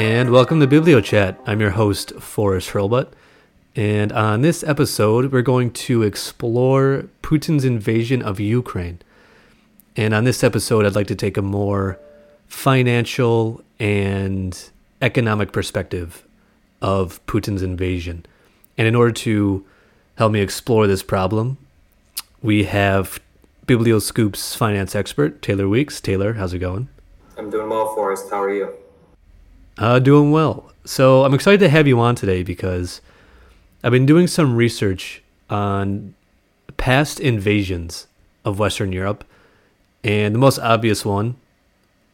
and welcome to BiblioChat. I'm your host, Forrest Hurlbut. And on this episode, we're going to explore Putin's invasion of Ukraine. And on this episode, I'd like to take a more financial and economic perspective of Putin's invasion. And in order to help me explore this problem, we have Biblioscoop's finance expert, Taylor Weeks. Taylor, how's it going? I'm doing well, Forrest. How are you? Uh, doing well. So I'm excited to have you on today because I've been doing some research on past invasions of Western Europe, and the most obvious one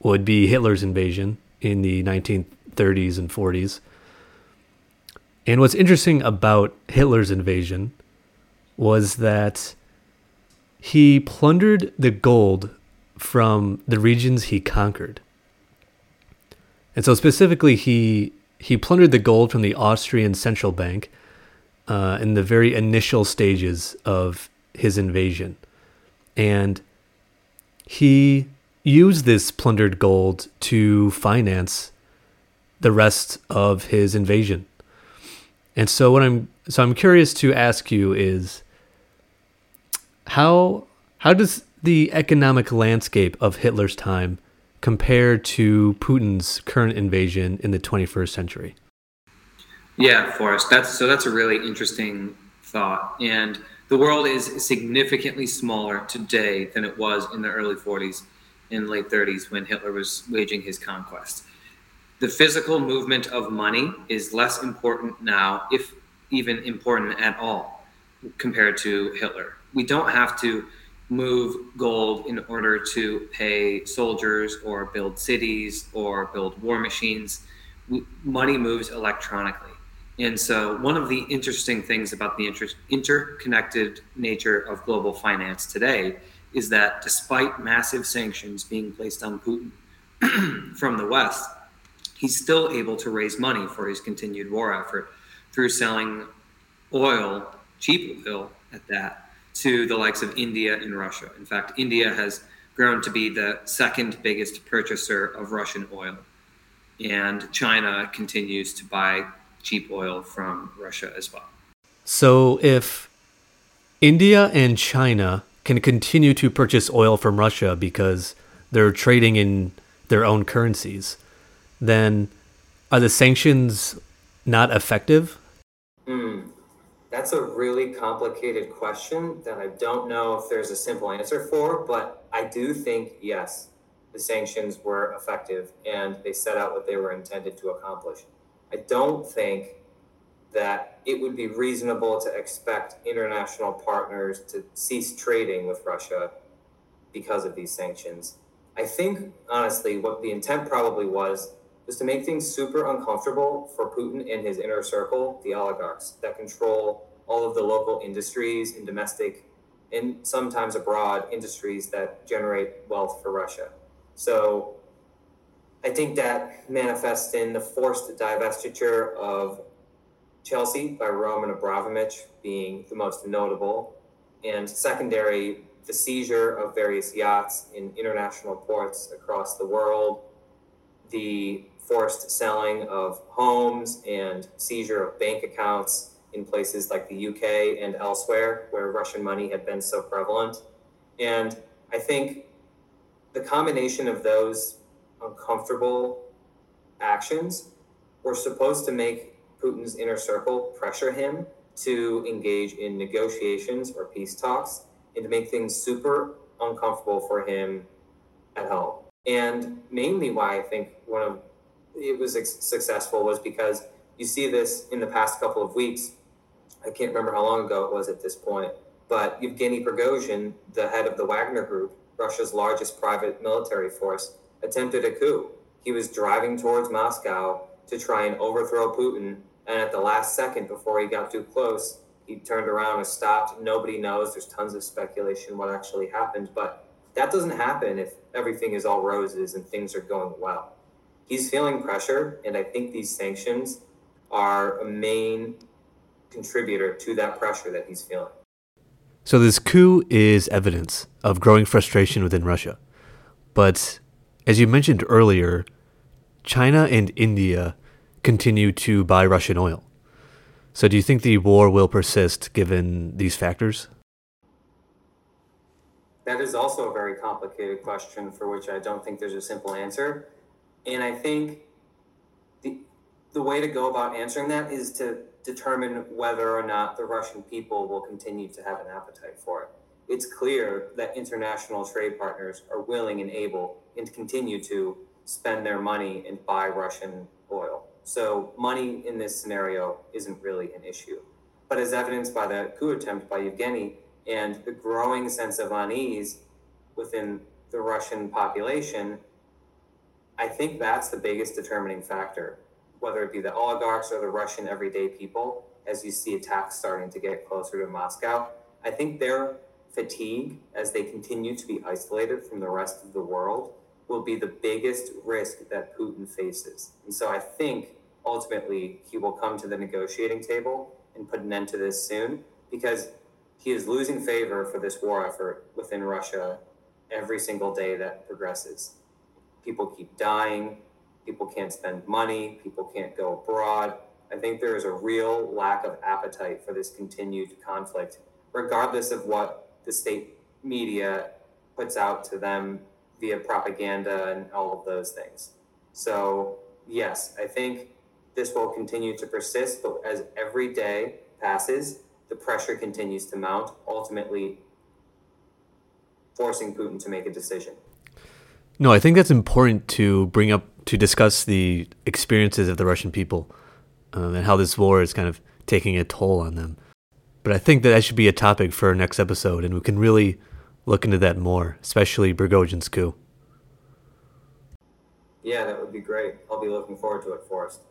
would be Hitler's invasion in the 1930s and 40s. And what's interesting about Hitler's invasion was that he plundered the gold from the regions he conquered. And so specifically he he plundered the gold from the Austrian central bank uh, in the very initial stages of his invasion. And he used this plundered gold to finance the rest of his invasion. And so what I'm so I'm curious to ask you is how how does the economic landscape of Hitler's time compare to Putin's current invasion in the 21st century? Yeah, Forrest. That's so. That's a really interesting thought. And the world is significantly smaller today than it was in the early 40s and late 30s when Hitler was waging his conquest. The physical movement of money is less important now, if even important at all, compared to Hitler. We don't have to move gold in order to pay soldiers or build cities or build war machines. Money moves electronically. And so, one of the interesting things about the inter- interconnected nature of global finance today is that despite massive sanctions being placed on Putin from the West, he's still able to raise money for his continued war effort through selling oil, cheap oil at that, to the likes of India and Russia. In fact, India has grown to be the second biggest purchaser of Russian oil. And China continues to buy cheap oil from Russia as well. So if India and China can continue to purchase oil from Russia because they're trading in their own currencies, then are the sanctions not effective? That's a really complicated question that I don't know if there's a simple answer for, but I do think yes, the sanctions were effective and they set out what they were intended to accomplish. I don't think that it would be reasonable to expect international partners to cease trading with Russia because of these sanctions. I think, honestly, what the intent probably was was to make things super uncomfortable for Putin and his inner circle, the oligarchs that control all of the local industries and domestic and sometimes abroad industries that generate wealth for Russia. So I think that manifests in the forced divestiture of Chelsea by Roman Abramovich being the most notable, and secondary, the seizure of various yachts in international ports across the world, the forced selling of homes and seizure of bank accounts in places like the UK and elsewhere where Russian money had been so prevalent. And I think the combination of those uncomfortable actions were supposed to make Putin's inner circle pressure him to engage in negotiations or peace talks and to make things super uncomfortable for him at home. And mainly why I think one of it was successful was because you see this in the past couple of weeks. I can't remember how long ago it was at this point, but Yevgeny Prigozhin, the head of the Wagner Group, Russia's largest private military force, attempted a coup. He was driving towards Moscow to try and overthrow Putin, and at the last second, before he got too close, he turned around and stopped. Nobody knows. There's tons of speculation what actually happened, but that doesn't happen if everything is all roses and things are going well he's feeling pressure, and I think these sanctions are a main contributor to that pressure that he's feeling. So, this coup is evidence of growing frustration within Russia. But as you mentioned earlier, China and India continue to buy Russian oil. So, do you think the war will persist given these factors? That is also a very complicated question for which I don't think there's a simple answer. And I think the, the way to go about answering that is to determine whether or not the Russian people will continue to have an appetite for it. It's clear that international trade partners are willing and able and continue to spend their money and buy Russian oil. So money in this scenario isn't really an issue. But as evidenced by the coup attempt by Yevgeny and the growing sense of unease within the Russian population, I think that's the biggest determining factor, whether it be the oligarchs or the Russian everyday people, as you see attacks starting to get closer to Moscow. I think their fatigue as they continue to be isolated from the rest of the world will be the biggest risk that Putin faces. And so I think ultimately he will come to the negotiating table and put an end to this soon because he is losing favor for this war effort within Russia every single day that progresses. People keep dying, people can't spend money, people can't go abroad. I think there is a real lack of appetite for this continued conflict, regardless of what the state media puts out to them via propaganda and all of those things. So, yes, I think this will continue to persist, but as every day passes, the pressure continues to mount, ultimately forcing Putin to make a decision. No, I think that's important to bring up to discuss the experiences of the Russian people um, and how this war is kind of taking a toll on them. But I think that that should be a topic for our next episode, and we can really look into that more, especially Prigozhin's coup. Yeah, that would be great. I'll be looking forward to it, Forrest.